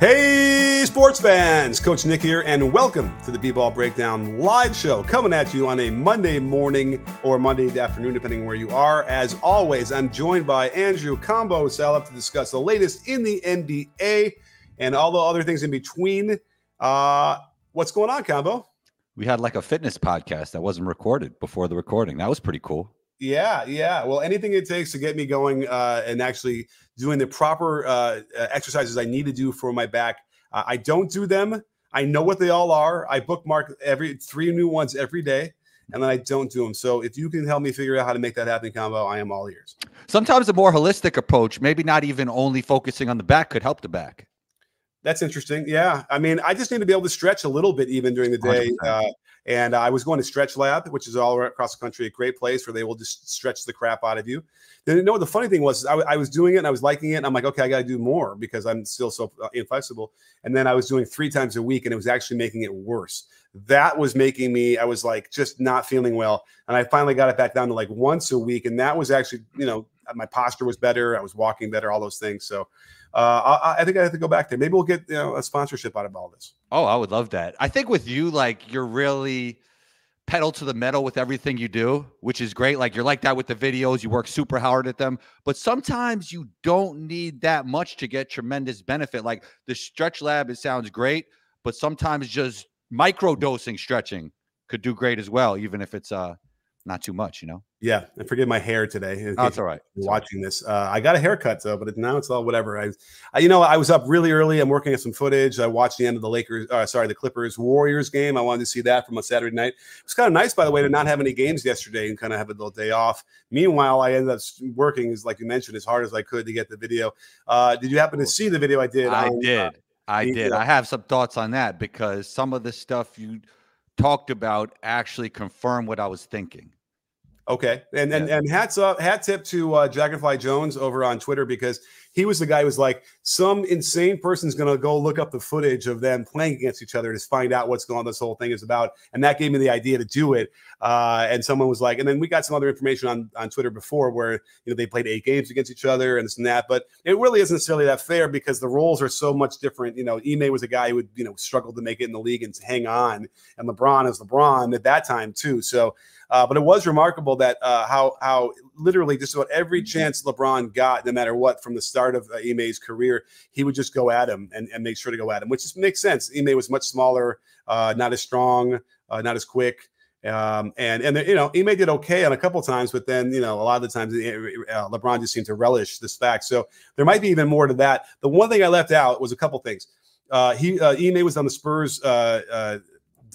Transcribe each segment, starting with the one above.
Hey, sports fans! Coach Nick here, and welcome to the B-Ball Breakdown live show coming at you on a Monday morning or Monday afternoon, depending where you are. As always, I'm joined by Andrew Combo Salop to discuss the latest in the NBA and all the other things in between. Uh, what's going on, Combo? we had like a fitness podcast that wasn't recorded before the recording. That was pretty cool. Yeah, yeah. Well, anything it takes to get me going uh, and actually doing the proper uh, uh, exercises I need to do for my back. Uh, I don't do them. I know what they all are. I bookmark every three new ones every day, and then I don't do them. So if you can help me figure out how to make that happen, combo, I am all ears. Sometimes a more holistic approach, maybe not even only focusing on the back, could help the back. That's interesting. Yeah, I mean, I just need to be able to stretch a little bit even during the day. Uh, and I was going to Stretch Lab, which is all across the country, a great place where they will just stretch the crap out of you. Then, you know, the funny thing was, I, was doing it and I was liking it. And I'm like, okay, I got to do more because I'm still so uh, inflexible. And then I was doing three times a week, and it was actually making it worse. That was making me, I was like, just not feeling well. And I finally got it back down to like once a week, and that was actually, you know, my posture was better. I was walking better, all those things. So uh, I, I think I have to go back there. Maybe we'll get you know, a sponsorship out of all this. Oh, I would love that. I think with you, like you're really pedal to the metal with everything you do, which is great. Like you're like that with the videos, you work super hard at them, but sometimes you don't need that much to get tremendous benefit. Like the stretch lab, it sounds great, but sometimes just micro dosing stretching could do great as well, even if it's uh not too much, you know. Yeah, I forgive my hair today. Oh, it's all right. you're It's all right. watching this. Uh, I got a haircut though, but now it's all whatever. I, I, you know, I was up really early. I'm working on some footage. I watched the end of the Lakers, uh, sorry, the Clippers Warriors game. I wanted to see that from a Saturday night. It was kind of nice, by the way, to not have any games yesterday and kind of have a little day off. Meanwhile, I ended up working, as like you mentioned, as hard as I could to get the video. Uh, did you happen to see the video I did? I on, uh, did. I did. uh, I have some thoughts on that because some of the stuff you talked about actually confirmed what I was thinking. Okay, and and, Yeah. and hats up, hat tip to uh, Dragonfly Jones over on Twitter because he was the guy who was like, some insane person's gonna go look up the footage of them playing against each other to find out what's going on. This whole thing is about, and that gave me the idea to do it. Uh, and someone was like, and then we got some other information on on Twitter before where you know they played eight games against each other and this and that, but it really isn't necessarily that fair because the roles are so much different. You know, Ime was a guy who would you know struggled to make it in the league and hang on, and LeBron is LeBron at that time too. So. Uh, but it was remarkable that uh, how how literally just about every chance LeBron got, no matter what, from the start of uh, Ime's career, he would just go at him and, and make sure to go at him, which just makes sense. Ime was much smaller, uh, not as strong, uh, not as quick. Um, and and you know, Ime did okay on a couple times, but then you know, a lot of the times uh, LeBron just seemed to relish this fact. So there might be even more to that. The one thing I left out was a couple things. Uh, he uh, Ime was on the Spurs uh, uh, uh,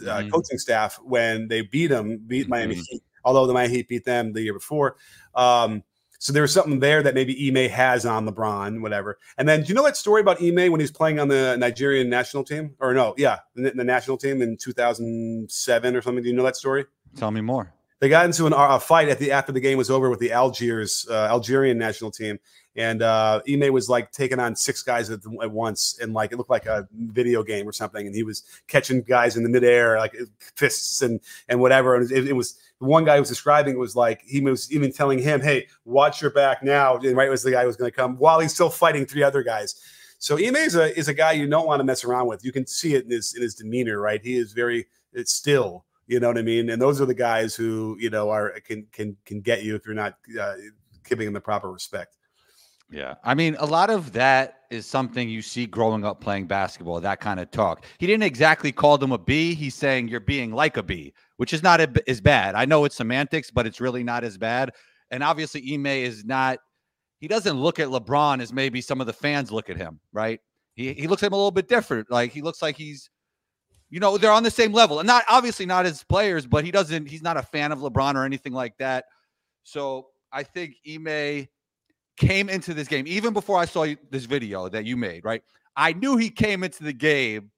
Mhm. coaching staff when they beat him, beat Miami Mhm. Heat. Although the Miami Heat beat them the year before, um, so there was something there that maybe Ime has on LeBron, whatever. And then, do you know that story about Ime when he was playing on the Nigerian national team? Or no, yeah, the, the national team in 2007 or something. Do you know that story? Tell me more. They got into an, a fight at the after the game was over with the Algiers uh, Algerian national team, and uh, Ime was like taking on six guys at, at once, and like it looked like a video game or something, and he was catching guys in the midair like fists and and whatever, and it, it was one guy was describing was like he was even telling him, "Hey, watch your back now," and right was the guy who was going to come while he's still fighting three other guys. So Ime is a is a guy you don't want to mess around with. You can see it in his in his demeanor, right? He is very it's still. You know what I mean? And those are the guys who you know are can can can get you if you're not uh, giving them the proper respect. Yeah. I mean, a lot of that is something you see growing up playing basketball, that kind of talk. He didn't exactly call them a B. He's saying you're being like a B, which is not as bad. I know it's semantics, but it's really not as bad. And obviously, Ime is not, he doesn't look at LeBron as maybe some of the fans look at him, right? He, he looks at him a little bit different. Like he looks like he's, you know, they're on the same level and not obviously not as players, but he doesn't, he's not a fan of LeBron or anything like that. So I think Ime came into this game even before I saw this video that you made. Right, I knew he came into the game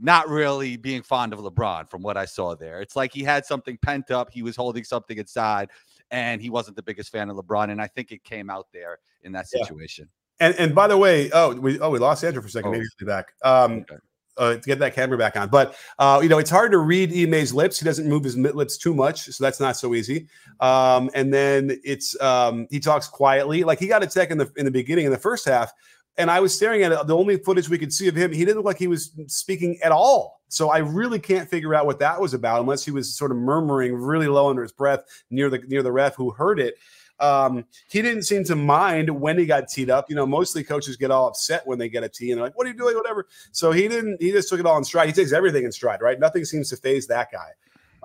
not really being fond of LeBron from what I saw there. It's like he had something pent up. He was holding something inside, and he wasn't the biggest fan of LeBron. And I think it came out there in that Yeah. situation. And and by the way, oh we oh we lost Andrew for a second. Oh. Maybe he'll be back. Um, Okay. uh, to get that camera back on. But uh, you know, it's hard to read Ime's lips. He doesn't move his lips too much, so that's not so easy. Um, and then it's um, he talks quietly, like he got a tech in the in the beginning in the first half. And I was staring at it. The only footage we could see of him, he didn't look like he was speaking at all. So I really can't figure out what that was about, unless he was sort of murmuring really low under his breath near the near the ref who heard it. Um, he didn't seem to mind when he got teed up. You know, mostly coaches get all upset when they get a tee and they're like, "What are you doing?" Whatever. So he didn't. He just took it all in stride. He takes everything in stride, right? Nothing seems to phase that guy.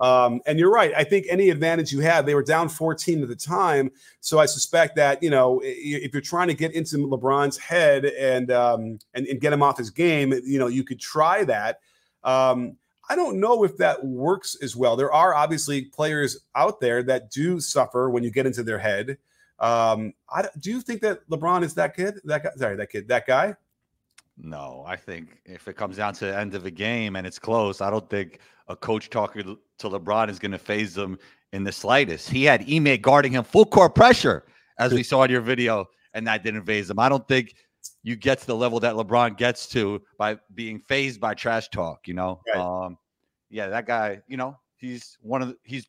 Um, and you're right. I think any advantage you have, they were down 14 at the time. So I suspect that you know if you're trying to get into LeBron's head and um, and, and get him off his game, you know you could try that. Um, I don't know if that works as well. There are obviously players out there that do suffer when you get into their head. Um, I, do you think that LeBron is that kid? That guy? Sorry, that kid, that guy? No, I think if it comes down to the end of a game and it's close, I don't think a coach talking to LeBron is going to phase them in the slightest. He had Ime guarding him full court pressure, as we saw in your video, and that didn't phase him. I don't think you get to the level that LeBron gets to by being phased by trash talk. You know, Right. um, yeah, that guy. You know, he's one of the, he's.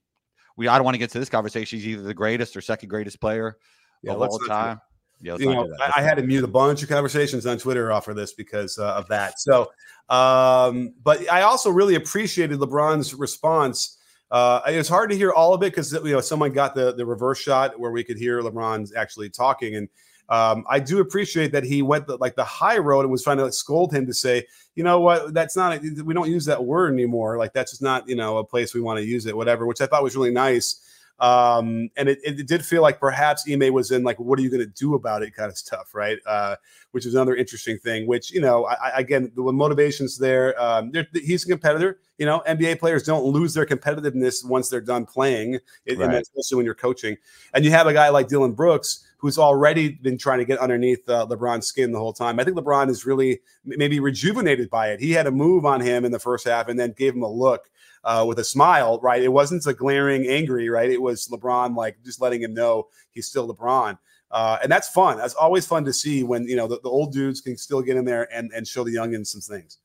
We I don't want to get to this conversation. He's either the greatest or second greatest player Yeah, of all time. Yeah, you know. I, I had to mute a bunch of conversations on Twitter off of this because uh, of that. So, um, but I also really appreciated LeBron's response. Uh, it was hard to hear all of it because you know someone got the the reverse shot where we could hear LeBron's actually talking, and um, I do appreciate that he went the, like the high road and was trying to like, scold him to say, you know what, that's not we don't use that word anymore. Like that's just not you know a place we want to use it, whatever. Which I thought was really nice. Um, and it, it did feel like perhaps Ime was in like, what are you going to do about it kind of stuff, right? Uh, which is another interesting thing, which, you know, I, I- again, the motivations there, um, he's a competitor, you know, NBA players don't lose their competitiveness once they're done playing, it, and Right. that's especially when you're coaching. And you have a guy like Dillon Brooks, who's already been trying to get underneath uh, LeBron's skin the whole time. I think LeBron is really maybe rejuvenated by it. He had a move on him in the first half and then gave him a look uh, with a smile, right? It wasn't a glaring angry, right? It was LeBron like just letting him know he's still LeBron. Uh, and that's fun. That's always fun to see when you know the, the old dudes can still get in there and, and show the youngins some things.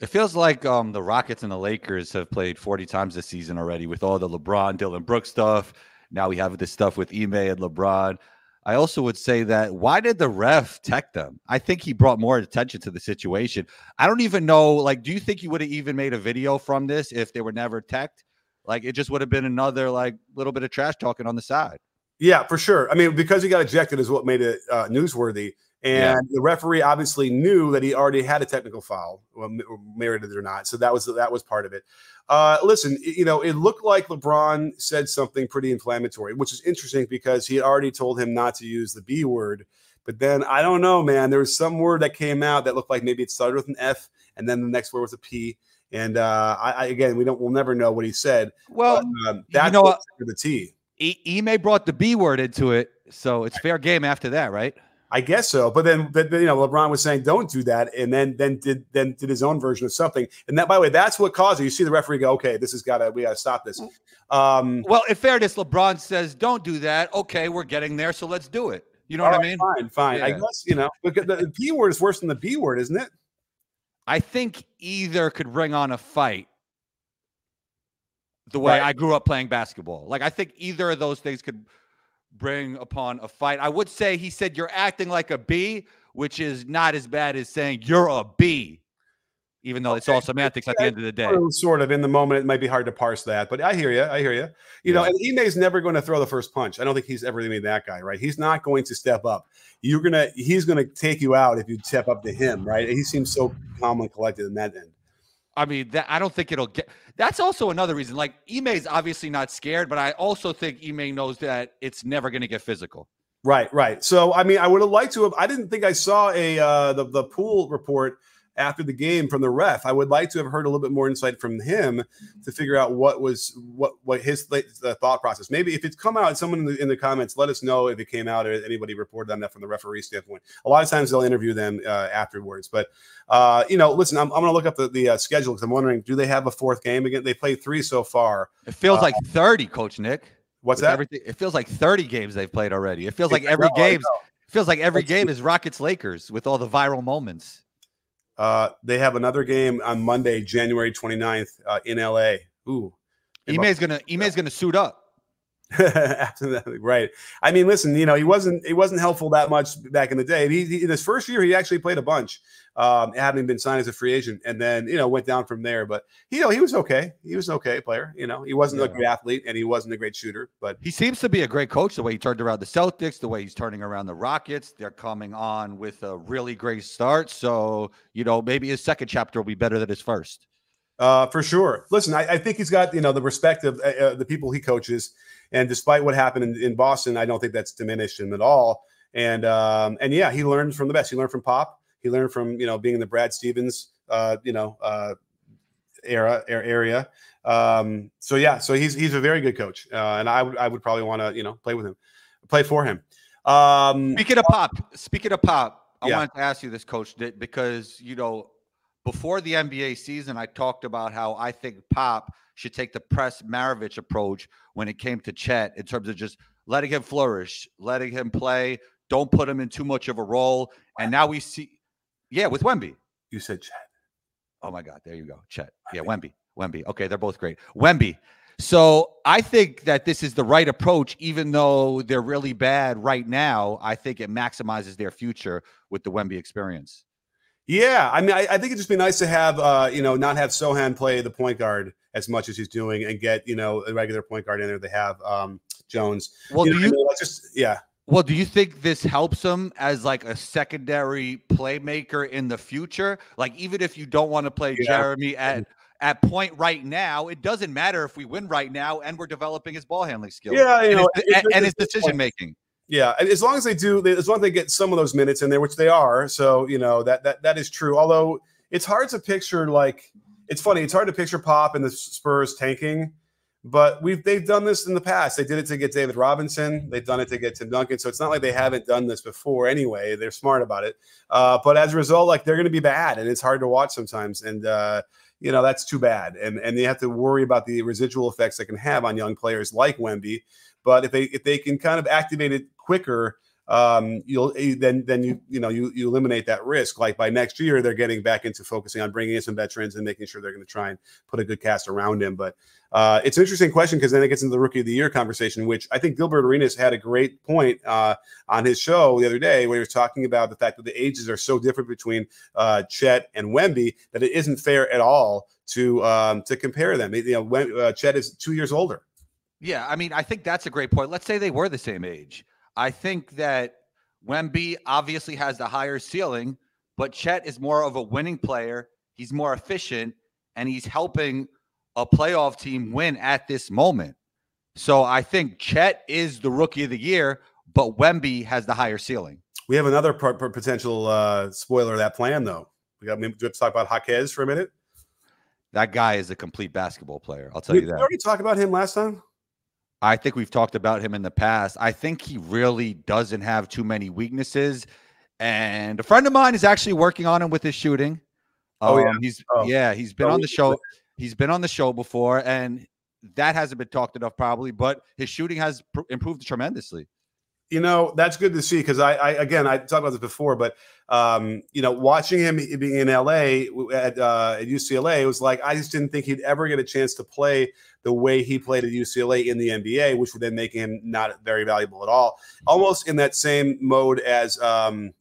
It feels like um, the Rockets and the Lakers have played 40 times this season already with all the LeBron, Dillon Brooks stuff. Now we have this stuff with Ime and LeBron. I also would say that why did the ref tech them? I think he brought more attention to the situation. I don't even know. Like, do you think he would have even made a video from this if they were never teched? Like, it just would have been another like little bit of trash talking on the side. Yeah, for sure. I mean, because he got ejected is what made it uh, newsworthy. And Yeah. the referee obviously knew that he already had a technical foul, well, m- merited it or not. So that was that was part of it. Uh, listen, you know, it looked like LeBron said something pretty inflammatory, which is interesting because he had already told him not to use the B word. But then I don't know, man. There was some word that came out that looked like maybe it started with an F, and then the next word was a P. And uh, I, I again, we don't, we'll never know what he said. Well, But, um, that's know what what? the T. I- Ime brought the B word into it, so it's fair game after that, right? I guess so. But then, but, you know, LeBron was saying, "Don't do that," and then then did then did his own version of something. And that, by the way, that's what caused it. You see the referee go, "Okay, this has got to we got to stop this." Um, Well, in fairness, LeBron says, "Don't do that." Okay, we're getting there, so let's do it. You know what I mean? Fine, fine. I guess you know, look the, the P word is worse than the B word, isn't it? I think either could bring on a fight. The way Right. I grew up playing basketball, like I think either of those things could bring upon a fight. I would say he said you're acting like a B, which is not as bad as saying you're a B, even though it's all semantics at the end of the day. Sort of- in the moment, it might be hard to parse that, but I hear you. I hear you. You know, Yeah. and Ime's never going to throw the first punch. I don't think he's ever going to be that guy, right? He's not going to step up. You're gonna, he's going to take you out if you step up to him, right? He seems so calm and collected in that end. I mean, that I don't think it'll get. That's also another reason. Like Ime's obviously not scared, but I also think Ime knows that it's never going to get physical. Right, right. So, I mean, I would have liked to have. I didn't think I saw a uh, the the pool report after the game from the ref. I would like to have heard a little bit more insight from him to figure out what was what what his uh, thought process. Maybe if it's come out, someone in the, in the comments let us know if it came out or anybody reported on that from the referee standpoint. A lot of times they'll interview them uh, afterwards, but uh, you know, listen, I'm, I'm going to look up the, the uh, schedule because I'm wondering, do they have a fourth game again? They played three so far. It feels Uh, like 30, Coach Nick. What's that? Everything. It feels like 30 games they've played already. It feels like every know, game. Feels like every game is Rockets Lakers with all the viral moments. Uh, they have another game on Monday, January 29th uh, in LA. Ooh. Ime's gonna Ime's gonna suit up. Absolutely right. I mean, listen, you know, he wasn't he wasn't helpful that much back in the day. He, he- in his first year, he actually played a bunch, um, having been signed as a free agent, and then you know went down from there. But you know, he was okay. He was okay player. You know, he wasn't a great athlete, and he wasn't a great shooter. But He seems to be a great coach. The way he turned around the Celtics, the way he's turning around the Rockets. They're coming on with a really great start. So you know maybe his second chapter will be better than his first. Uh, for sure. Listen, I, I think he's got you know the respect of uh, uh, the people he coaches, and despite what happened in, in Boston, I don't think that's diminished him at all. And um, and yeah, he learned from the best. He learned from Pop. He learned from you know being in the Brad Stevens uh, you know uh, era er- area. Um, so yeah, so he's he's a very good coach, uh, and I would I would probably want to you know play with him, play for him. Um, Speaking of pop, speaking of pop, I Yeah. wanted to ask you this, Coach, because you know, before the NBA season, I talked about how I think Pop should take the press Maravich approach when it came to Chet in terms of just letting him flourish, letting him play, don't put him in too much of a role. And now we see, yeah, with Wemby. you said Chet. Oh my God, there you go, Chet. Yeah, Wemby, Wemby. Okay, they're both great. Wemby. So I think that this is the right approach, even though they're really bad right now. I think it maximizes their future with the Wemby experience. Yeah, I mean, I, I think it'd just be nice to have, uh, you know, not have Sochan play the point guard as much as he's doing, and get you know a regular point guard in there. They have um, Jones. Well, you do know, you I mean, just yeah, well do you think this helps him as like a secondary playmaker in the future? Like even if you don't want to play Yeah. Jeremy at at point right now, it doesn't matter if we win right now and we're developing his ball handling skills. yeah, you and know, his, and, and his decision making. Yeah, as long as they do, they- as long as they get some of those minutes in there, which they are. So you know that that that is true. Although it's hard to picture like it's funny. It's hard to picture Pop and the Spurs tanking, but we've they've done this in the past. They did it to get David Robinson. They've done it to get Tim Duncan. So it's not like they haven't done this before. Anyway, they're smart about it. Uh, but as a result, like they're going to be bad, and it's hard to watch sometimes. And uh, you know that's too bad. And and they have to worry about the residual effects that can have on young players like Wemby. But if they if they can kind of activate it quicker, um, you'll eh, then then you you know you you eliminate that risk. Like by next year, they're getting back into focusing on bringing in some veterans and making sure they're going to try and put a good cast around him. But uh, it's an interesting question because then it gets into the rookie of the year conversation, which I think Gilbert Arenas had a great point uh, on his show the other day, where he was talking about the fact that the ages are so different between uh, Chet and Wemby that it isn't fair at all to um, to compare them. You know, Wem- uh, Chet is two years older. Yeah, I mean, I think that's a great point. Let's say they were the same age. I think that Wemby obviously has the higher ceiling, but Chet is more of a winning player. He's more efficient and he's helping a playoff team win at this moment. So I think Chet is the rookie of the year, but Wemby has the higher ceiling. We have another p- p- potential uh, spoiler of that plan, though. We got maybe let's talk about Jaquez for a minute. That guy is a complete basketball player. I'll tell Did you we that. already talk about him last time? I think we've talked about him in the past. I think he really doesn't have too many weaknesses. And a friend of mine is actually working on him with his shooting. Oh, yeah? Um, He's Oh. yeah, he's been Oh, on the show. He's been on the show before, and that hasn't been talked enough, probably. But his shooting has pr- improved tremendously. You know, that's good to see because I, I, again, I talked about this before, but um, you know, watching him being in LA at uh, at UCLA, it was like I just didn't think he'd ever get a chance to play the way he played at UCLA in the NBA, which would then make him not very valuable at all. Almost in that same mode as um,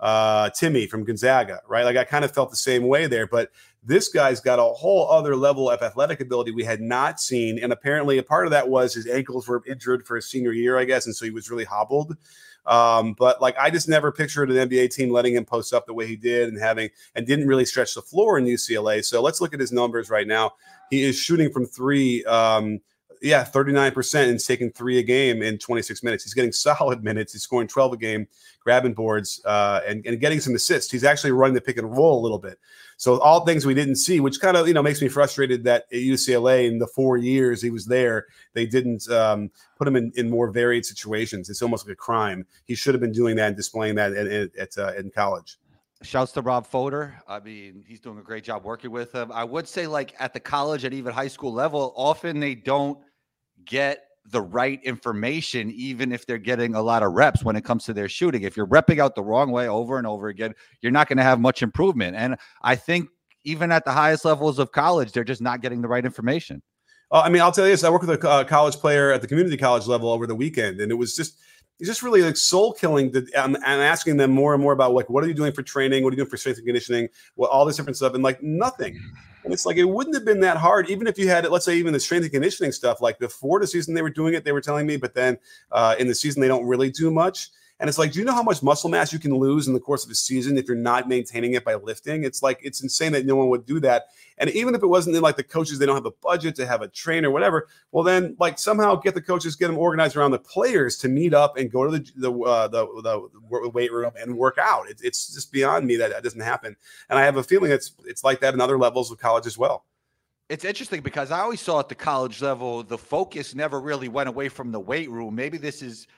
uh, Timme from Gonzaga, right? Like I kind of felt the same way there, but this guy's got a whole other level of athletic ability we had not seen. And apparently, a part of that was his ankles were injured for his senior year, I guess. And so he was really hobbled. Um, but like, I just never pictured an NBA team letting him post up the way he did and having, and didn't really stretch the floor in UCLA. So let's look at his numbers right now. He is shooting from three. Um, yeah, 39% and taking three a game in 26 minutes. He's getting solid minutes. He's scoring 12 a game, grabbing boards, uh, and, and getting some assists. He's actually running the pick and roll a little bit. So all things we didn't see, which kind of you know makes me frustrated that at UCLA in the four years he was there, they didn't um, put him in, in more varied situations. It's almost like a crime. He should have been doing that and displaying that at, at, at uh, in college. Shouts to Rob Fodor. I mean, he's doing a great job working with him. I would say, like at the college and even high school level, often they don't get the right information, even if they're getting a lot of reps when it comes to their shooting. If you're repping out the wrong way over and over again, you're not going to have much improvement. And I think even at the highest levels of college, they're just not getting the right information. Uh, I mean, I'll tell you this: I worked with a uh, college player at the community college level over the weekend, and it was just it's just really like soul killing. To, I'm, I'm, asking them more and more about like, what are you doing for training? What are you doing for strength and conditioning? Well, all this different stuff, and like nothing. And it's like it wouldn't have been that hard, even if you had, let's say, even the strength and conditioning stuff. Like before the season, they were doing it. They were telling me, but then uh, in the season, they don't really do much. And it's like, do you know how much muscle mass you can lose in the course of a season if you're not maintaining it by lifting? It's like it's insane that no one would do that. And even if it wasn't in like the coaches, they don't have the budget to have a trainer, or whatever. Well, then like somehow get the coaches, get them organized around the players to meet up and go to the the uh, the, the, weight room and work out. It, it's just beyond me that that doesn't happen. And I have a feeling it's it's like that in other levels of college as well. It's interesting because I always saw at the college level the focus never really went away from the weight room. Maybe this is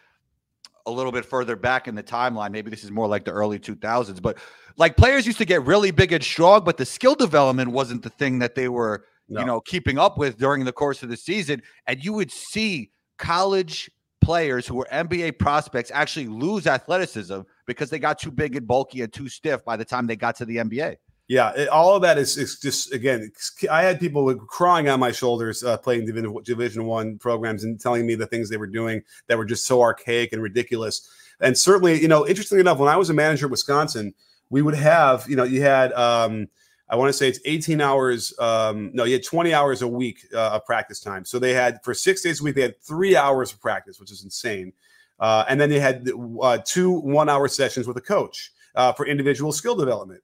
a little bit further back in the timeline. Maybe this is more like the early 2000s, but like players used to get really big and strong, but the skill development wasn't the thing that they were, no. you know, keeping up with during the course of the season. And you would see college players who were NBA prospects actually lose athleticism because they got too big and bulky and too stiff by the time they got to the NBA. Yeah, it, all of that is, is, just again. I had people crying on my shoulders uh, playing Division Division One programs and telling me the things they were doing that were just so archaic and ridiculous. And certainly, you know, interestingly enough, when I was a manager at Wisconsin, we would have, you know, you had, um, I want to say it's 18 hours. Um, no, you had 20 hours a week uh, of practice time. So they had for six days a week, they had three hours of practice, which is insane. Uh, and then they had uh, two one-hour sessions with a coach uh, for individual skill development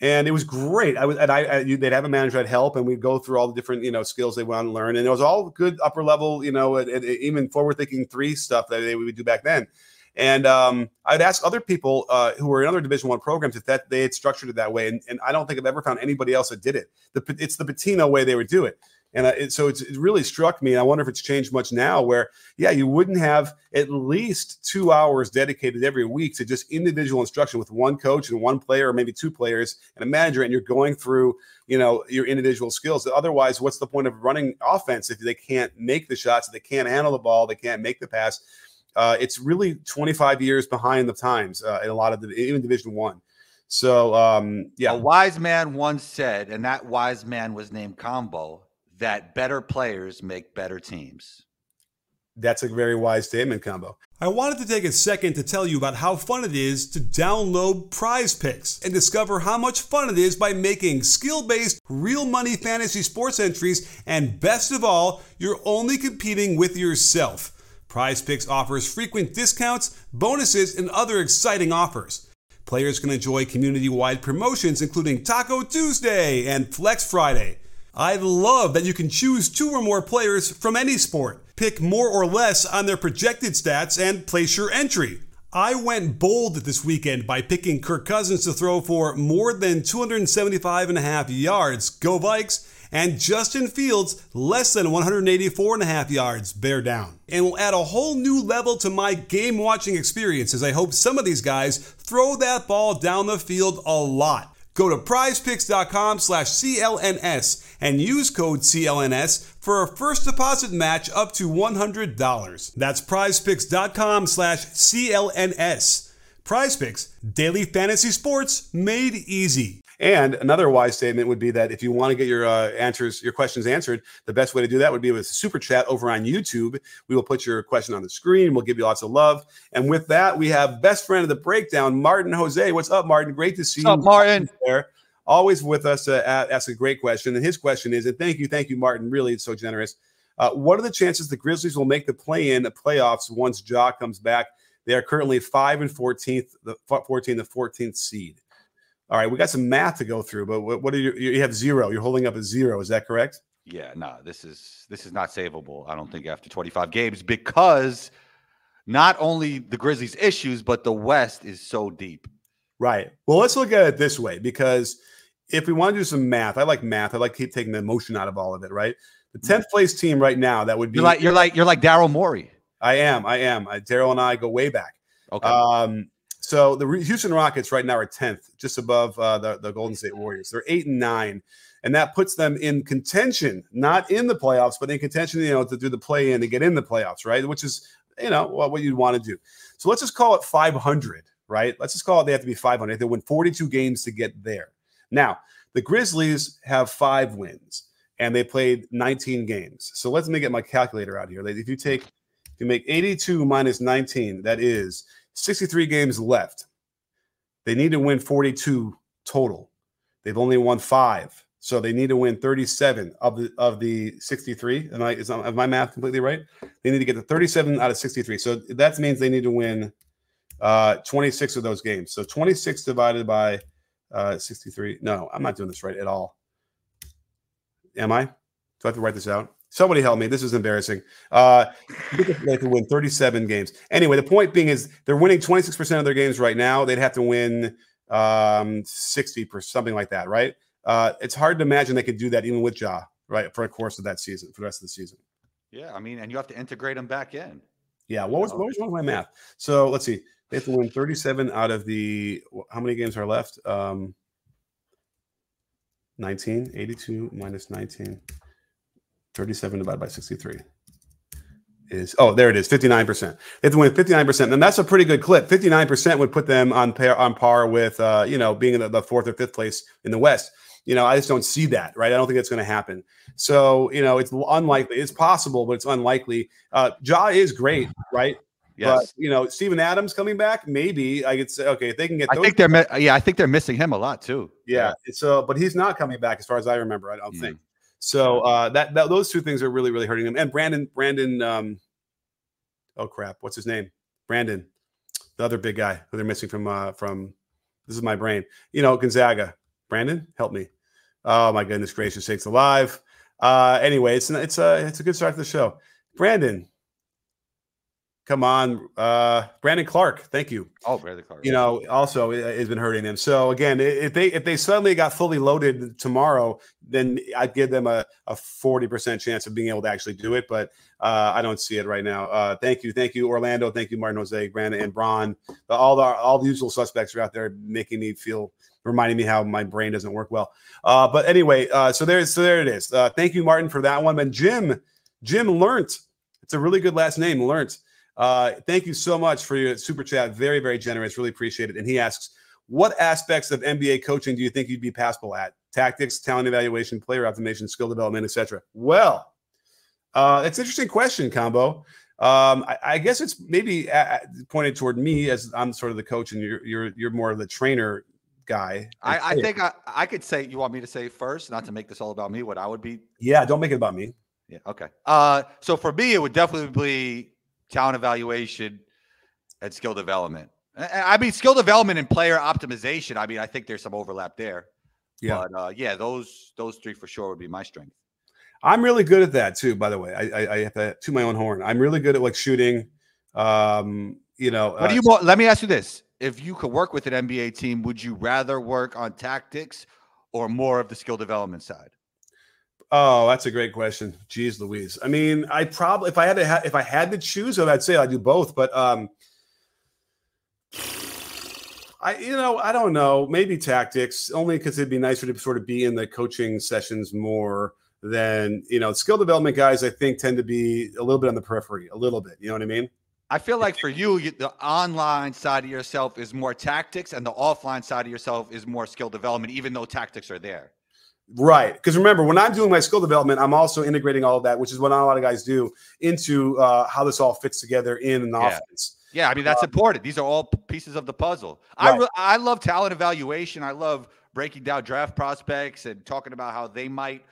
and it was great. I was, and I, I, they'd have a manager I'd help, and we'd go through all the different, you know, skills they want to learn, and it was all good upper level, you know, even forward thinking three stuff that they would do back then. And um, I'd ask other people uh, who were in other Division One programs if that they had structured it that way, and, and I don't think I've ever found anybody else that did it. The, it's the Pitino way they would do it. And uh, it, so it really struck me. And I wonder if it's changed much now where, yeah, you wouldn't have at least two hours dedicated every week to just individual instruction with one coach and one player, or maybe two players and a manager. And you're going through, you know, your individual skills. Otherwise, what's the point of running offense if they can't make the shots, if they can't handle the ball, they can't make the pass? Uh, it's really 25 years behind the times uh, in a lot of the, even Division One. So, um, yeah. A wise man once said, and that wise man was named Combo that better players make better teams. That's a very wise statement, Combo. I wanted to take a second to tell you about how fun it is to download PrizePicks and discover how much fun it is by making skill based, real money fantasy sports entries. And best of all, you're only competing with yourself. PrizePicks offers frequent discounts, bonuses, and other exciting offers. Players can enjoy community wide promotions including Taco Tuesday and Flex Friday. I love that you can choose two or more players from any sport, pick more or less on their projected stats, and place your entry. I went bold this weekend by picking Kirk Cousins to throw for more than 275 and a half yards. Go Vikes! And Justin Fields less than 184 and a half yards. Bear down. And will add a whole new level to my game watching experience as I hope some of these guys throw that ball down the field a lot. Go to prizepicks.com slash CLNS and use code CLNS for a first deposit match up to $100. That's prizepicks.com slash CLNS. Prizepicks, daily fantasy sports made easy. And another wise statement would be that if you want to get your uh, answers, your questions answered, the best way to do that would be with super chat over on YouTube. We will put your question on the screen. We'll give you lots of love. And with that, we have best friend of the breakdown, Martin Jose. What's up, Martin? Great to see What's you. Up, Martin? There. Always with us to ask a great question. And his question is, and thank you, thank you, Martin. Really, it's so generous. Uh, what are the chances the Grizzlies will make the play-in the playoffs once Ja comes back? They are currently five and 14th, the 14, the 14th seed. All right, we got some math to go through, but what, what are you? You have zero. You're holding up a zero. Is that correct? Yeah, no, this is this is not savable. I don't think after 25 games because not only the Grizzlies' issues, but the West is so deep. Right. Well, let's look at it this way because if we want to do some math, I like math. I like keep taking the emotion out of all of it. Right. The tenth place team right now that would be You're like you're like you're like Daryl Morey. I am. I am. Daryl and I go way back. Okay. Um, so the Houston Rockets right now are tenth, just above uh, the the Golden State Warriors. They're eight and nine, and that puts them in contention, not in the playoffs, but in contention. You know, to do the play in to get in the playoffs, right? Which is you know what, what you'd want to do. So let's just call it five hundred, right? Let's just call it they have to be five hundred. They win forty two games to get there. Now the Grizzlies have five wins. And they played 19 games. So let's me get my calculator out here. If you take if you make 82 minus 19, that is 63 games left. They need to win 42 total. They've only won five, so they need to win 37 of the of the 63. Am I is, is my math completely right? They need to get the 37 out of 63. So that means they need to win uh, 26 of those games. So 26 divided by uh, 63. No, I'm not doing this right at all. Am I? Do I have to write this out? Somebody help me. This is embarrassing. Uh, they could win 37 games. Anyway, the point being is they're winning 26% of their games right now. They'd have to win um, 60 per something like that, right? Uh, it's hard to imagine they could do that even with Ja, right, for the course of that season, for the rest of the season. Yeah, I mean, and you have to integrate them back in. Yeah. What was what was wrong with my math? So let's see. They have to win 37 out of the how many games are left? Um 19, 82 minus 19. 37 divided by 63 is oh there it is 59% they have to win 59% and that's a pretty good clip 59% would put them on par on par with uh you know being in the, the fourth or fifth place in the west you know i just don't see that right i don't think that's going to happen so you know it's unlikely it's possible but it's unlikely uh ja is great right Yes. but you know Steven adams coming back maybe i could say okay if they can get I think they're yeah, I think they're missing him a lot too. yeah. So, but he's not coming back as far as I remember. I don't Mm. think. So uh, that, that those two things are really really hurting him. And Brandon Brandon, um, oh crap, what's his name? Brandon, the other big guy who they're missing from uh, from. This is my brain. You know Gonzaga. Brandon, help me. Oh my goodness gracious sakes alive. Uh, anyway, it's it's a it's a good start to the show. Brandon, come on, uh, Brandon Clarke. Thank you Oh, Bradley Clark. you know, also has been hurting them. So again, if they if they suddenly got fully loaded tomorrow, then I'd give them a a forty percent chance of being able to actually do it. But uh, I don't see it right now. Uh, thank you, thank you, Orlando, thank you, Martin Jose, Brandon, and Braun. All the all the usual suspects are out there making me feel. Reminding me how my brain doesn't work well, uh, but anyway, uh, so there's so there it is. Uh, thank you, Martin, for that one. And Jim, Jim learnt. It's a really good last name, learnt. Uh, thank you so much for your super chat. Very, very generous. Really appreciate it. And he asks, what aspects of NBA coaching do you think you'd be passable at? Tactics, talent evaluation, player optimization, skill development, etc. Well, uh, it's an interesting question, combo. Um, I, I guess it's maybe uh, pointed toward me as I'm sort of the coach, and you're you're you're more of the trainer guy. I, I think I, I could say you want me to say first, not to make this all about me, what I would be. yeah. Don't make it about me. Yeah. Okay. Uh, so for me, it would definitely be talent evaluation and skill development. I mean, skill development and player optimization. I mean, I think there's some overlap there. Yeah. But uh, yeah, those those three for sure would be my strength. I'm really good at that too. By the way, I I, I have to to my own horn. I'm really good at like shooting. Um, you know, What do uh, you? Let me ask you this: If you could work with an NBA team, would you rather work on tactics or more of the skill development side? Oh, that's a great question. Jeez, Louise. I mean, I probably if I had to ha- if I had to choose, I'd say I'd do both. But um, I you know I don't know. Maybe tactics only because it'd be nicer to sort of be in the coaching sessions more than you know skill development guys. I think tend to be a little bit on the periphery, a little bit. You know what I mean? I feel like for you, you, the online side of yourself is more tactics, and the offline side of yourself is more skill development, even though tactics are there. Right. Because remember, when I'm doing my skill development, I'm also integrating all of that, which is what not a lot of guys do, into uh, how this all fits together in an Yeah. offense. Yeah, I mean that's important. These are all pieces of the puzzle. I Right. re- I love talent evaluation. I love breaking down draft prospects and talking about how they might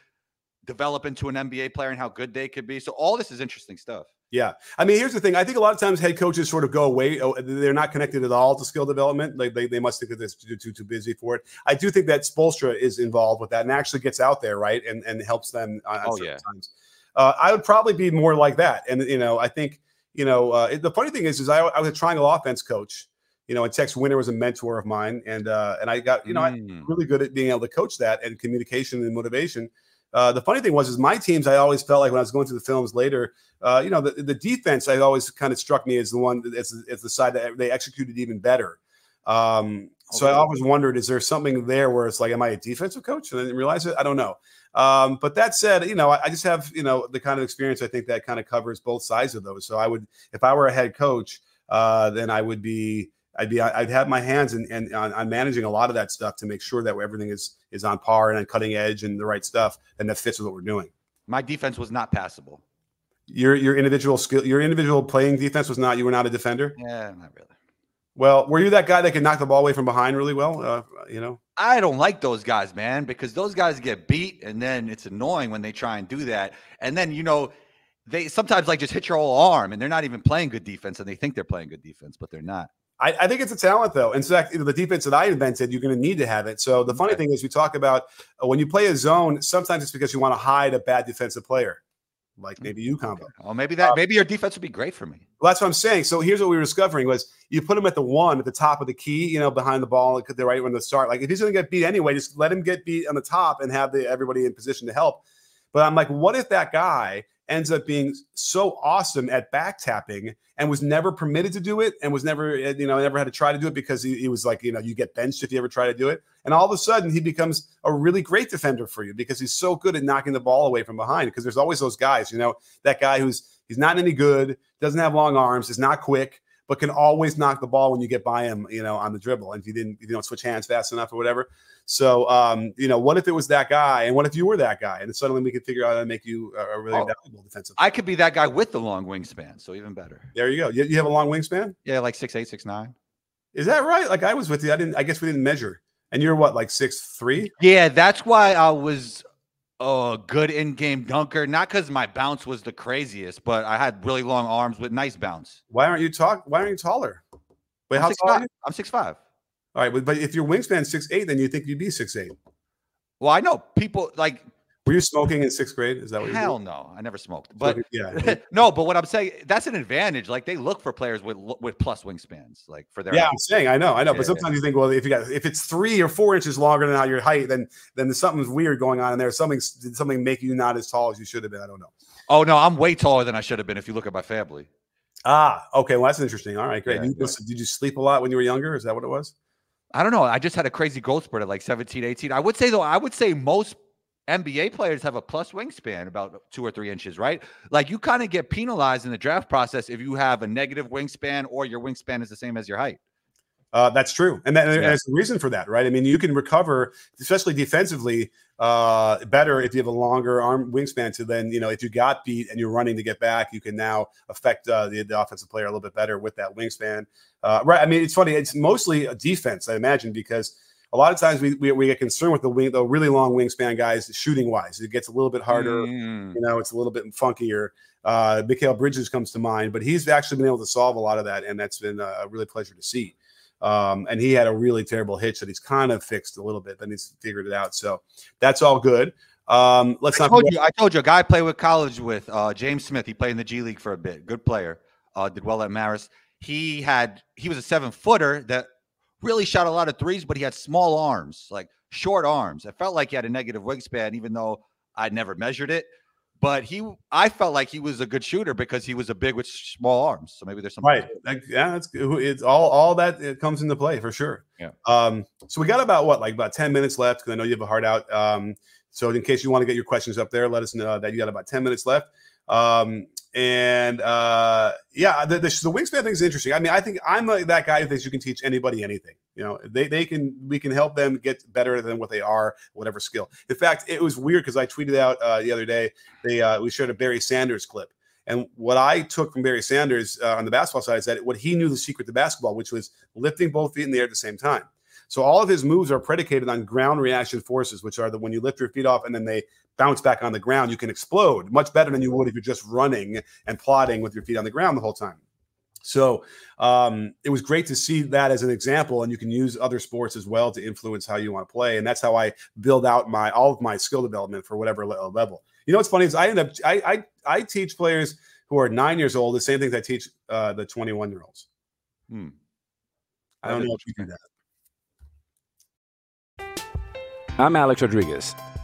develop into an NBA player and how good they could be. So all this is interesting stuff. Yeah, I mean, here's the thing. I think a lot of times head coaches sort of go away. oh, They're not connected at all to skill development. Like they, they must think that they're too, too too busy for it. I do think that Spoelstra is involved with that and actually gets out there right and and helps them. On, Oh, yeah. times. Uh, I would probably be more like that. And you know, I think you know uh, it- the funny thing is, is I, I was a triangle offense coach. You know, and Tex Winter was a mentor of mine, and uh, and I got you know Mm. I'm really good at being able to coach that and communication and motivation. Uh, the funny thing was, is my teams. I always felt like when I was going through the films later, uh, you know, the, the defense. I always kind of struck me as the one as, as the side that they executed even better. Um, so I always wondered, is there something there where it's like, am I a defensive coach? And I didn't realize it. I don't know. Um, but that said, you know, I, I just have you know the kind of experience I think that kind of covers both sides of those. So I would, if I were a head coach, uh, then I would be. I'd be. I'd have my hands and on, on managing a lot of that stuff to make sure that everything is is on par and on cutting edge and the right stuff and that fits with what we're doing. My defense was not passable. Your your individual skill, your individual playing defense was not. You were not a defender. Yeah, not really. Well, were you that guy that could knock the ball away from behind really well? Uh, you know. I don't like those guys, man, because those guys get beat, and then it's annoying when they try and do that. And then you know, they sometimes like just hit your whole arm, and they're not even playing good defense, and they think they're playing good defense, but they're not. I, I think it's a talent, though. In fact, the defense that I invented, you're going to need to have it. So the funny thing is, we talk about uh, when you play a zone. Sometimes it's because you want to hide a bad defensive player, like maybe you combo. Oh, maybe that maybe your defense would be great for me. Well, that's what I'm saying. So here's what we were discovering was you put him at the one at the top of the key, you know, behind the ball, like the right when the start. Like if he's going to get beat anyway, just let him get beat on the top and have the everybody in position to help. But I'm like, what if that guy ends up being so awesome at back tapping and was never permitted to do it and was never, uh, you know, never had to try to do it because he, he was like, you know, you get benched if you ever try to do it. And all of a sudden he becomes a really great defender for you because he's so good at knocking the ball away from behind. Because there's always those guys, you know, that guy who's he's not any good, doesn't have long arms, is not quick, but can always knock the ball when you get by him, you know, on the dribble. And if you didn't, you don't switch hands fast enough or whatever. So, um, you know, what if it was that guy, and what if you were that guy, and suddenly we could figure out how to make you a, a really Oh. valuable defensive. I could be that guy with the long wingspan, so even better. there you go. You, you have a long wingspan. Yeah, like six eight, six nine. Is that right? Like I was with you. I didn't. I guess we didn't measure. And you're what, like six three? Yeah, that's why I was a good in-game dunker. Not because my bounce was the craziest, but I had really long arms with nice bounce. Why aren't you talk? Why aren't you taller? Wait, I'm how six tall are five. you? I'm six five. All right, but, but if your wingspan six eight, then you think you'd be six eight. Well, I know people like Were you smoking in sixth grade? Is that what you hell no. I never smoked, but yeah. no. But what I'm saying, that's an advantage. Like they look for players with with plus wingspans, like for their Yeah, I'm saying I know, I know. Yeah, but sometimes you think, well, if you got if it's three or four inches longer than your height, then then there's something's weird going on in there. Something did something make you not as tall as you should have been. I don't know. Oh no, I'm way taller than I should have been. If you look at my family, Ah, okay. Well, that's interesting. All right, great. Yeah, You- yeah. did you sleep a lot when you were younger? Is that what it was? I don't know. I just had a crazy growth spurt at like 17, 18. I would say though, I would say most NBA players have a plus wingspan, about two or three inches, right? Like you kind of get penalized in the draft process if you have a negative wingspan or your wingspan is the same as your height. Uh, that's true, and, that, and Yeah. there's a reason for that, right? I mean, you can recover, especially defensively, uh, better if you have a longer arm wingspan. To then, you know, if you got beat and you're running to get back, you can now affect uh, the, the offensive player a little bit better with that wingspan. Uh, right? I mean, it's funny. It's mostly a defense, I imagine, because a lot of times we we, we get concerned with the wing, the really long wingspan guys shooting wise. It gets a little bit harder. Mm. You know, it's a little bit funkier. Uh, Mikal Bridges comes to mind, but he's actually been able to solve a lot of that, and that's been a really pleasure to see. Um, and he had a really terrible hitch that he's kind of fixed a little bit, but he's figured it out. So that's all good. Um, let's I not told forget- you, I told you, a guy I played with college with uh, James Smith. He played in the G League for a bit. Good player. Uh, did well at Maris. He had he was a seven footer that really shot a lot of threes, but he had small arms, like short arms. I felt like he had a negative wingspan, even though I'd never measured it. But he, I felt like he was a good shooter because he was a big with small arms. So maybe there's some Right. Like, yeah, that's. It's all all that it comes into play for sure. Yeah. Um, so we got about what, like about 10 minutes left because I know you have a heart out. Um, so in case you want to get your questions up there, let us know that you got about 10 minutes left. Um, and uh, yeah, the, the, the wingspan thing is interesting. I mean, I think I'm like that guy who thinks you can teach anybody anything. You know, they they can we can help them get better than what they are, whatever skill. In fact, it was weird because I tweeted out uh, the other day. They uh, we showed a Barry Sanders clip, and what I took from Barry Sanders uh, on the basketball side is that what he knew the secret to basketball, which was lifting both feet in the air at the same time. So all of his moves are predicated on ground reaction forces, which are the when you lift your feet off and then they bounce back on the ground, you can explode much better than you would if you're just running and plodding with your feet on the ground the whole time. So um, it was great to see that as an example, and you can use other sports as well to influence how you want to play. And that's how I build out my all of my skill development for whatever level. You know what's funny is I end up I I, I teach players who are nine years old the same things I teach uh, the 21 year olds. Hmm. I don't know if you do that. I'm Alex Rodriguez.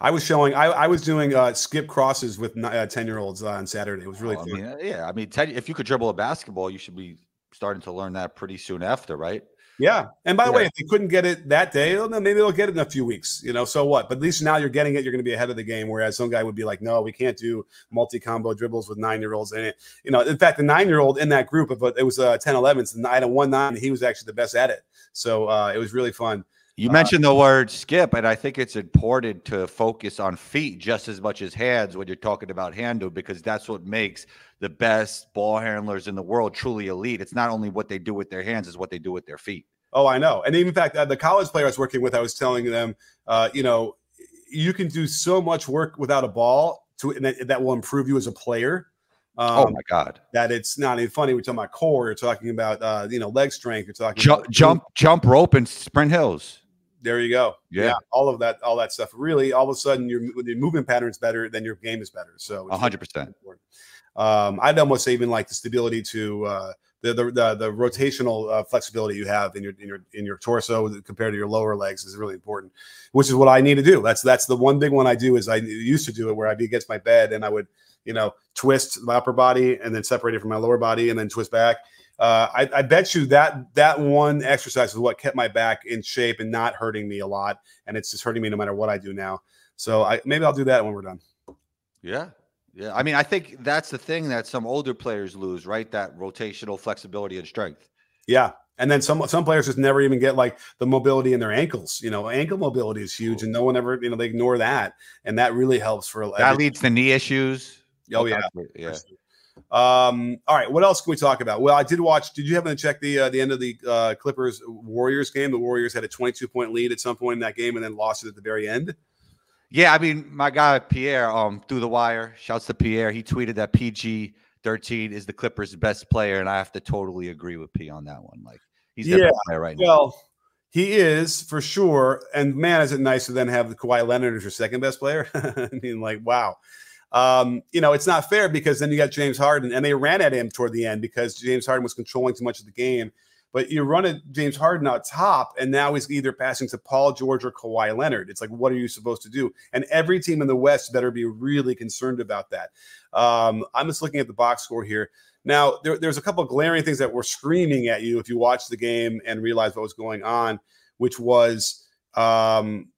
I was showing. I, I was doing uh, skip crosses with ten year olds on Saturday. It was really Oh, I fun. mean, uh, yeah, I mean, Ted, if you could dribble a basketball, you should be starting to learn that pretty soon after, right? Yeah. And by the Yeah. way, if they couldn't get it that day, well, then maybe they'll get it in a few weeks. You know, so what? But at least now you're getting it. You're going to be ahead of the game. Whereas some guy would be like, no, we can't do multi combo dribbles with nine year olds in it. You know, in fact, the nine year old in that group of it was uh, 10 11s, and I had a one nine, and he was actually the best at it. So uh, it was really fun. You Uh, mentioned the word skip, and I think it's important to focus on feet just as much as hands when you're talking about handle, because that's what makes the best ball handlers in the world truly elite. It's not only what they do with their hands, it's what they do with their feet. Oh, I know. And in fact, uh, the college player I was working with, I was telling them, uh, you know, you can do so much work without a ball to and that, that will improve you as a player. Um, oh my God. That it's not even funny. We're talking about core. You're talking about uh, you know leg strength. You're talking Jump, about jump, jump rope and sprint hills. There you go. Yeah. all of that, all that stuff. Really, all of a sudden, your your movement pattern's better, then your game is better. So, hundred percent. Um, I'd almost say even like the stability to uh, the, the the the rotational uh, flexibility you have in your in your in your torso compared to your lower legs is really important, which is what I need to do. That's that's the one big one I do is I used to do it where I'd be against my bed and I would you know twist my upper body and then separate it from my lower body and then twist back. Uh, I, I bet you that that one exercise is what kept my back in shape and not hurting me a lot, and it's just hurting me no matter what I do now. So I maybe I'll do that when we're done. Yeah. Yeah. I mean, I think that's the thing that some older players lose, right? That rotational flexibility and strength. Yeah. And then some some players just never even get like the mobility in their ankles. You know, ankle mobility is huge, and no one ever you know they ignore that, and that really helps for That leads to knee issues. Oh yeah, yeah. Um. All right. What else can we talk about? Well, I did watch. Did you happen to check the uh, the end of the uh, Clippers Warriors game? The Warriors had a 22 point lead at some point in that game, and then lost it at the very end. Yeah, I mean, my guy Pierre, um, through the wire. Shouts to Pierre. He tweeted that PG 13 is the Clippers' best player, and I have to totally agree with P on that one. Like, he's the Yeah, best player right now. Well, he is for sure. And man, is it nice to then have the Kawhi Leonard as your second best player? I mean, like, wow. Um, you know, it's not fair because then you got James Harden, and they ran at him toward the end because James Harden was controlling too much of the game. But you run at James Harden out top, and now he's either passing to Paul George or Kawhi Leonard. It's like, what are you supposed to do? And every team in the West better be really concerned about that. Um, I'm just looking at the box score here. Now, there, there's a couple glaring things that were screaming at you if you watched the game and realized what was going on, which was, um,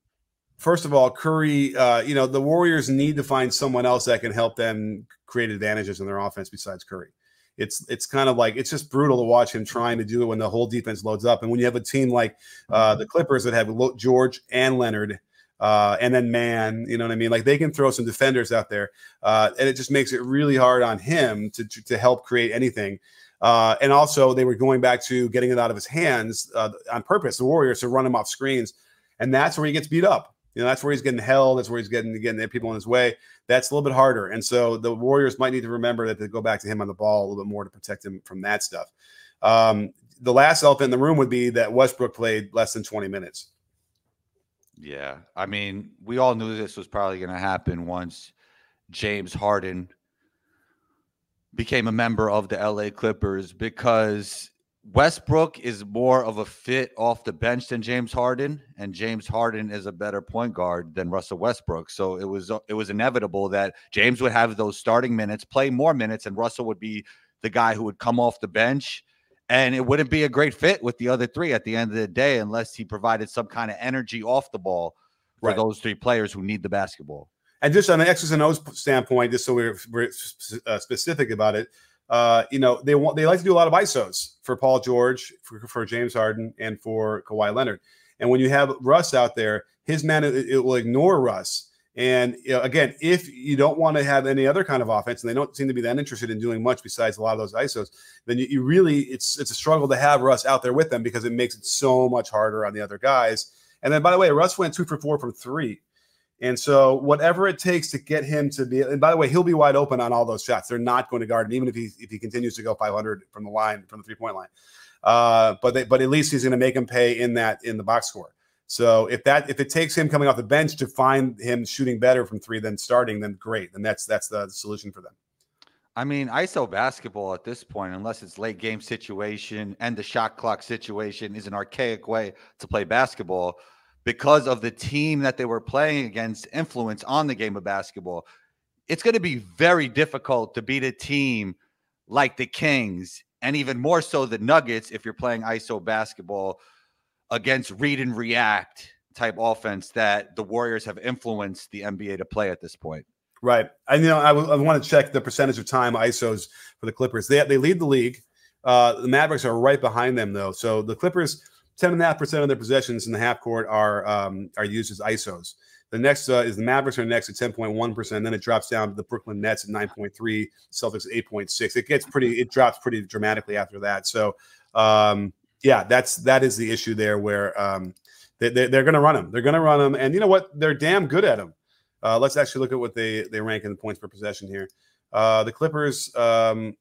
first of all, Curry. Uh, you know, the Warriors need to find someone else that can help them create advantages in their offense besides Curry. It's it's kind of like it's just brutal to watch him trying to do it when the whole defense loads up, and when you have a team like uh, the Clippers that have George and Leonard. Uh, and then man, you know what I mean? Like they can throw some defenders out there, uh, and it just makes it really hard on him to to, to help create anything. Uh, and also, they were going back to getting it out of his hands uh, on purpose. The Warriors to run him off screens, and that's where he gets beat up. You know, that's where he's getting held. That's where he's getting getting people in his way. That's a little bit harder. And so the Warriors might need to remember that they go back to him on the ball a little bit more to protect him from that stuff. Um, the last elephant in the room would be that Westbrook played less than 20 minutes. Yeah. I mean, we all knew this was probably going to happen once James Harden became a member of the LA Clippers because Westbrook is more of a fit off the bench than James Harden, and James Harden is a better point guard than Russell Westbrook. So it was it was inevitable that James would have those starting minutes, play more minutes, and Russell would be the guy who would come off the bench. And it wouldn't be a great fit with the other three at the end of the day unless he provided some kind of energy off the ball for Right. those three players who need the basketball. And just on an X's and O's standpoint, just so we're, we're uh, specific about it, uh, you know, they want they like to do a lot of ISOs for Paul George, for, for James Harden, and for Kawhi Leonard. And when you have Russ out there, his man it, it will ignore Russ. And you know, again, if you don't want to have any other kind of offense, and they don't seem to be that interested in doing much besides a lot of those ISOs, then you, you really it's it's a struggle to have Russ out there with them because it makes it so much harder on the other guys. And then, by the way, Russ went two for four from three. And so, whatever it takes to get him to be, and by the way, he'll be wide open on all those shots. They're not going to guard him, even if he if he continues to go 500 from the line, from the three point line. Uh, but they, but at least he's going to make him pay in that in the box score. So if that if it takes him coming off the bench to find him shooting better from three than starting, then great. Then that's that's the solution for them. I mean, ISO basketball at this point, unless it's late game situation and the shot clock situation, is an archaic way to play basketball because of the team that they were playing against influence on the game of basketball. It's going to be very difficult to beat a team like the Kings and even more so the Nuggets if you're playing ISO basketball against read and react type offense that the Warriors have influenced the NBA to play at this point. Right. And you know, I, I want to check the percentage of time ISOs for the Clippers. They they lead the league. Uh, the Mavericks are right behind them though. So the Clippers, ten and a half percent of their possessions in the half court are um, are used as ISOs. The next uh, is the Mavericks are next at ten point one percent. Then it drops down to the Brooklyn Nets at nine point three. Celtics at eight point six. It gets pretty. It drops pretty dramatically after that. So um, yeah, that's that is the issue there where um, they, they, they're going to run them. They're going to run them, and you know what? They're damn good at them. Uh, let's actually look at what they they rank in the points per possession here. Uh, the Clippers um,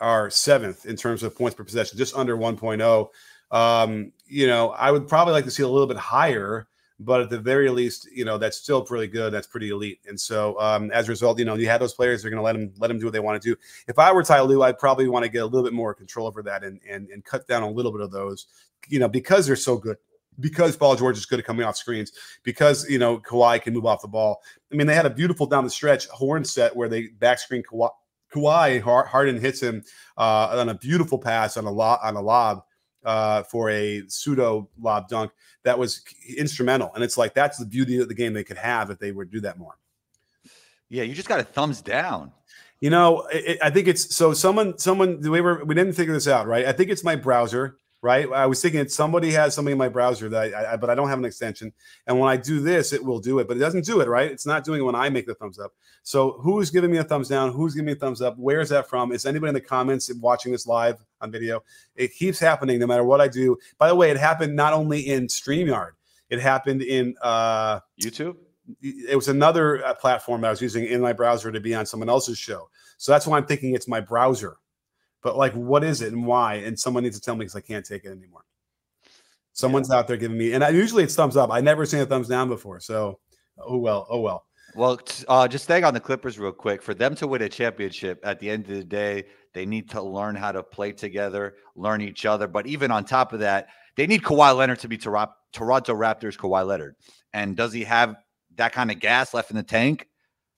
are seventh in terms of points per possession, just under 1.0. Um, you know, I would probably like to see a little bit higher, but at the very least, you know, that's still pretty good. That's pretty elite. And so, um, as a result, you know, you have those players. They're going to let them let them do what they want to do. If I were Ty Lue, I'd probably want to get a little bit more control over that and and and cut down a little bit of those, you know, because they're so good because Paul George is good at coming off screens, because you know Kawhi can move off the ball. I mean, they had a beautiful down the stretch horn set where they back screen Kawhi, Kawhi Harden hits him uh, on a beautiful pass on a lob on a lob uh, for a pseudo lob dunk that was instrumental. And it's like that's the beauty of the game they could have if they would do that more. Yeah, you just got a thumbs down. You know, it, I think it's so someone someone we were we didn't figure this out, right? I think it's my browser right? I was thinking somebody has something in my browser that I, I, but I don't have an extension. And when I do this, it will do it, but it doesn't do it, right? It's not doing it when I make the thumbs up. So who's giving me a thumbs down? Who's giving me a thumbs up? Where is that from? Is anybody in the comments watching this live on video? It keeps happening no matter what I do. By the way, it happened not only in StreamYard, it happened in uh, YouTube. It was another uh, platform that I was using in my browser to be on someone else's show. So that's why I'm thinking it's my browser but like what is it and why? And someone needs to tell me because i can't take it anymore. Someone's yeah. out there giving me and I, usually it's thumbs up. I never seen a thumbs down before so oh well oh well. Well uh, just staying on the clippers real quick for them to win a championship at the end of the day they need to learn how to play together learn each other but even on top of that they need Kawhi Leonard to be Toronto Raptors Kawhi Leonard. And does he have that kind of gas left in the tank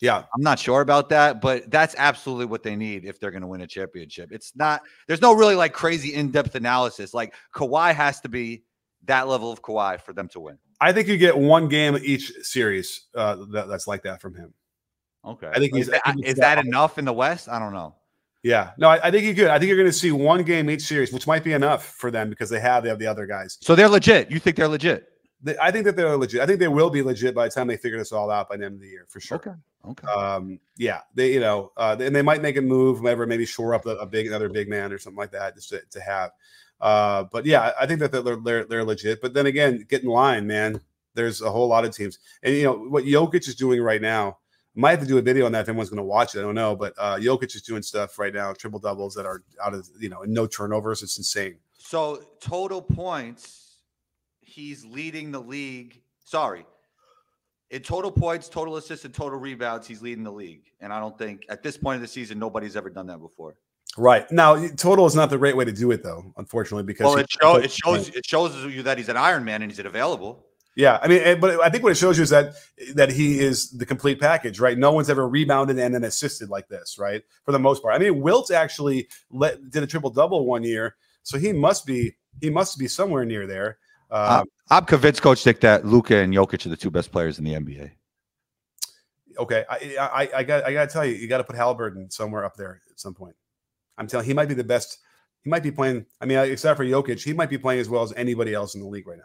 yeah. I'm not sure about that, but that's absolutely what they need if they're going to win a championship. It's not, there's no really like crazy in depth analysis. Like Kawhi has to be that level of Kawhi for them to win. I think you get one game each series uh, that, that's like that from him. Okay. I think he's, is that, I think is that enough in the West? I don't know. Yeah, no, I, I think you could. I think you're going to see one game each series, which might be enough for them because they have they have the other guys. So they're legit. You think they're legit? They, I think that they're legit. I think they will be legit by the time they figure this all out by the end of the year for sure. Okay. Okay. Um, yeah, they you know, uh, and they might make a move, whatever, maybe shore up a, a big another big man or something like that, just to, to have. Uh, but yeah, I think that they're, they're they're legit. But then again, get in line, man. There's a whole lot of teams, and you know what Jokic is doing right now. I might have to do a video on that if anyone's going to watch it. I don't know, but uh, Jokic is doing stuff right now, triple doubles that are out of you know, and no turnovers. It's insane. So total points, he's leading the league. Sorry, In total points, total assists, and total rebounds, he's leading the league. And I don't think at this point of the season, nobody's ever done that before. Right now, total is not the right way to do it, though. Unfortunately, because Well, it, show, it shows it shows you that he's an Iron Man and he's available. Yeah, I mean, but I think what it shows you is that that he is the complete package, right? No one's ever rebounded and then assisted like this, right? For the most part. I mean, Wilt actually let, did a triple double one year, so he must be he must be somewhere near there. Uh, Um, I'm convinced, Coach Nick, that Luka and Jokic are the two best players in the NBA. okay, I, I I got I got to tell you, you got to put Halliburton somewhere up there at some point. I'm telling he might be the best. He might be playing. I mean, except for Jokic, he might be playing as well as anybody else in the league right now.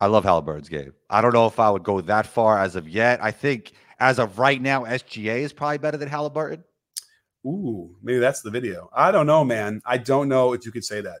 I love Halliburton's game. I don't know if I would go that far as of yet. I think as of right now, SGA is probably better than Halliburton. Ooh, maybe that's the video. I don't know, man. I don't know if you could say that.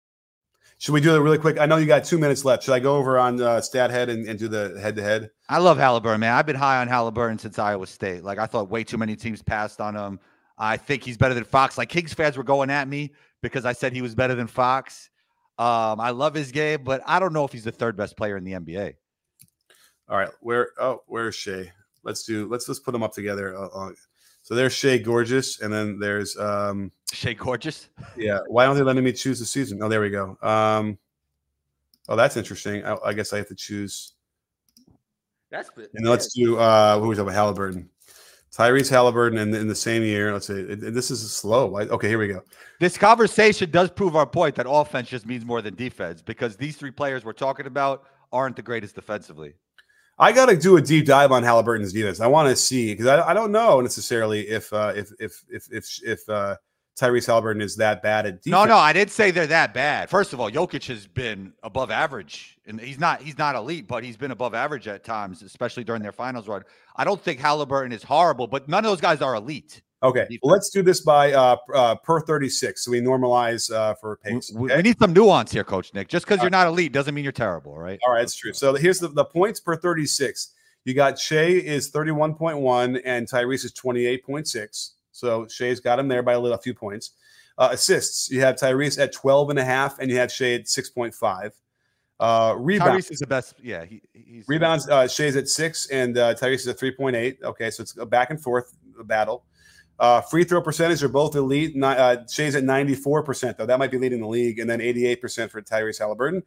Should we do it really quick? I know you got two minutes left. Should I go over on uh, StatHead and, and do the head to head? I love Halliburton, man. I've been high on Halliburton since Iowa State. Like I thought way too many teams passed on him. I think he's better than Fox. Like Kings fans were going at me because I said he was better than Fox. Um, I love his game, but I don't know if he's the third best player in the NBA. All right, where? Oh, where's Shai? Let's do. Let's let's put them up together. Uh, uh, so there's Shai Gorgeous, and then there's um Shai Gorgeous. Yeah. Why don't they letting me choose the season? Oh, there we go. Um. Oh, that's interesting. I, I guess I have to choose. That's good. And let's do. uh Who was about Halliburton? Tyrese Halliburton, and in the same year, let's say this is slow. Why- Okay, here we go. This conversation does prove our point that offense just means more than defense because these three players we're talking about aren't the greatest defensively. I got to do a deep dive on Halliburton's defense. I want to see because I, I don't know necessarily if uh, if if if if if uh, Tyrese Halliburton is that bad at defense. No, no, I didn't say they're that bad. First of all, Jokic has been above average, and he's not he's not elite, but he's been above average at times, especially during their finals run. I don't think Halliburton is horrible, but none of those guys are elite. Okay, well, let's do this by uh, uh, per thirty six. So we normalize uh, for pace. We, okay? we need some nuance here, Coach Nick. Just because you're not elite doesn't mean you're terrible, right? All right, it's true. So here's the, the points per 36. You got Shai is 31.1 and Tyrese is 28.6. So Shai's got him there by a little a few points. Uh, assists, you have Tyrese at 12 and a half and you have Shai at 6.5. Uh, rebounds. Tyrese is the best. Yeah, he, he's Rebounds, uh, Shai's at six and uh, Tyrese is at 3.8. Okay, so it's a back and forth battle. Uh, free throw percentage are both elite. Ni- Uh, Shai's at 94%, though. That might be leading the league. And then 88% for Tyrese Halliburton.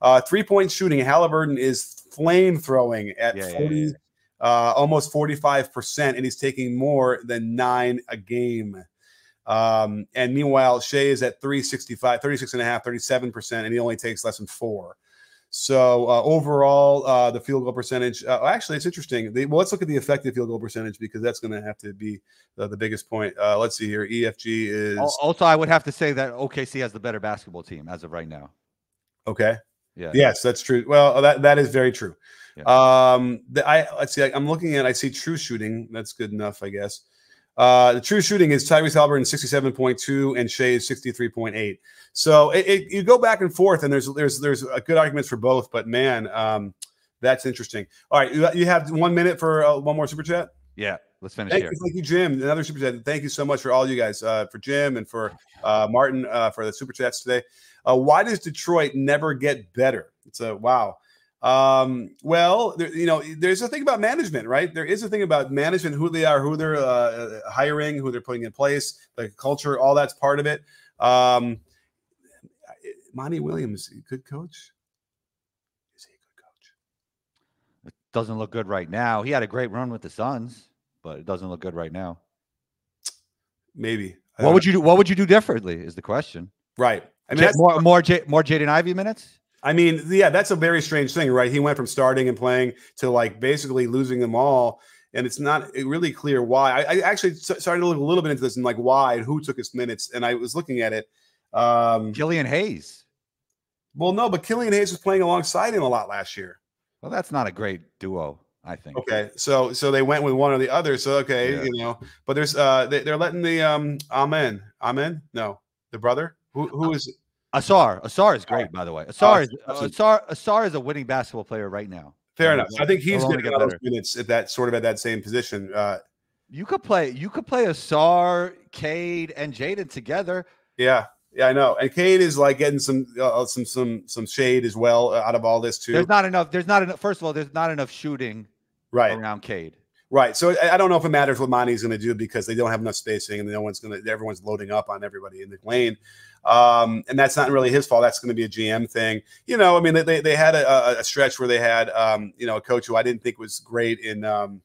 Uh, three point shooting, Halliburton is flame throwing at Yeah, yeah, 40, yeah. Uh, almost 45%, and he's taking more than nine a game. Um, and meanwhile, Shai is at 365, 36 and a half, 37%, and he only takes less than four. So uh, overall, uh, the field goal percentage. Uh, actually, it's interesting. The, well, let's look at the effective field goal percentage because that's going to have to be the, the biggest point. Uh, let's see here. EFG is Also, I would have to say that OKC has the better basketball team as of right now. okay. Yeah. Yes, that's true. Well, that that is very true. Um, the, I let's see. I, I'm looking at. I see true shooting. That's good enough, I guess. Uh, the true shooting is Tyrese Halliburton 67.2 and Shai is 63.8. So it, it, you go back and forth, and there's there's there's a good arguments for both. But man, um, that's interesting. All right, you, you have one minute for uh, one more super chat. Yeah, let's finish Thank here. you, thank you, Jim. Another super chat. Thank you so much for all you guys, uh, for Jim and for uh, Martin uh, for the super chats today. Uh, why does Detroit never get better? It's a wow. Um, well, there, you know, there's a thing about management, right? There is a thing about management, who they are, who they're uh, hiring, who they're putting in place, the culture, all that's part of it. Um, Monty Williams, good coach. Is he a good coach? It doesn't look good right now. He had a great run with the Suns. but it doesn't look good right now. Maybe. I What would know. you do? What would you do differently? Is the question. Right. I mean, that's, more more J- more Jaden Ivey minutes. I mean, yeah, that's a very strange thing, right? He went from starting and playing to like basically losing them all, and it's not really clear why. I, I actually started to look a little bit into this and like why and who took his minutes, and I was looking at it. Um, Killian Hayes. well, no, but Killian Hayes was playing alongside him a lot last year. Well, that's not a great duo. I think. Okay, so so they went with one or the other. So okay, Yeah. you know, but there's uh they, they're letting the um Amen Amen no the brother who who is Ausar. Ausar is great, by the way. Ausar is a- Ausar. Ausar is a winning basketball player right now. fair Uh, enough. I think he's going to get those minutes at that sort of at that same position. Uh, You could play. You could play Ausar, Cade, and Jaden together. Yeah, yeah, I know. And Cade is like getting some uh, some some some shade as well uh, out of all this too. There's not enough. There's not enough. First of all, there's not enough shooting right, around Cade. right. So I, I don't know if it matters what Monty's going to do because they don't have enough spacing and no one's going to. Everyone's loading up on everybody in the lane, um, and that's not really his fault. That's going to be a GM thing. You know, I mean, they they, had a, a- a stretch where they had um, you know a coach who I didn't think was great in um,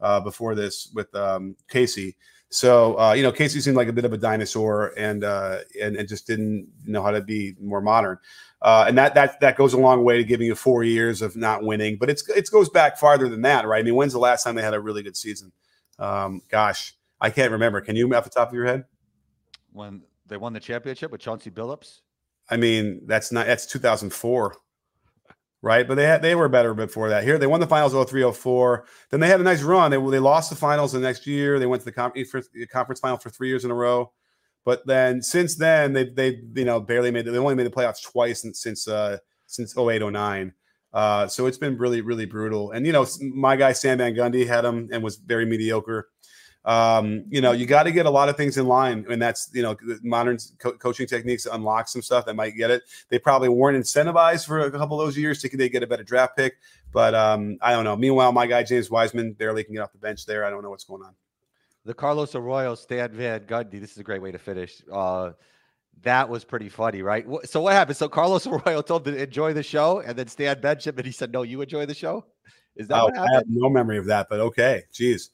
uh, before this with um, Casey. So uh, you know, Casey seemed like a bit of a dinosaur, and uh, and and just didn't know how to be more modern. Uh, and that that that goes a long way to giving you four years of not winning. But it's it goes back farther than that, right? I mean, when's the last time they had a really good season? Um, gosh, I can't remember. Can you off the top of your head? When they won the championship with Chauncey Billups. I mean, that's not that's 2004, right? But they had they were better before that. Here they won the finals 0304. Then they had a nice run. They they lost the finals the next year. They went to the conference conference final for three years in a row. But then since then they they you know barely made they only made the playoffs twice since since uh since 08, 09. Uh, so it's been really really brutal. And you know my guy Stan Van Gundy had him and was very mediocre um, you know, you got to get a lot of things in line, and that's you know, modern co- coaching techniques unlock some stuff that might get it. They probably weren't incentivized for a couple of those years to they get a better draft pick, but um, I don't know. Meanwhile, my guy James Wiseman barely can get off the bench there. I don't know what's going on. The Carlos Arroyo, Stan Van Gundy. This is a great way to finish. Uh, that was pretty funny, right? So what happened? So Carlos Arroyo told him to enjoy the show, and then Stan benched him, and he said, "No, you enjoy the show." Is that Oh, I have no memory of that, but okay, jeez.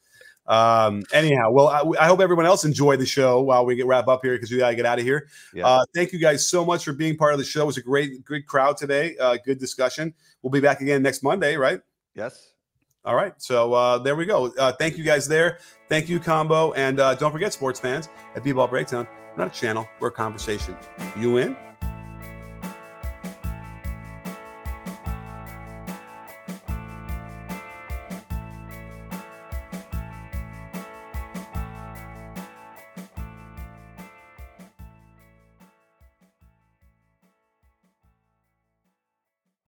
Um, anyhow, well, I, I hope everyone else enjoyed the show while we get wrap up here because we got to get out of here. Yeah. Uh, thank you guys so much for being part of the show. It was a great, good crowd today. Uh, good discussion. We'll be back again next Monday, right? Yes. All right. So uh, there we go. Uh, thank you guys there. Thank you, Combo. And uh, don't forget, sports fans, at B-Ball Breakdown, we're not a channel, we're a conversation. You in?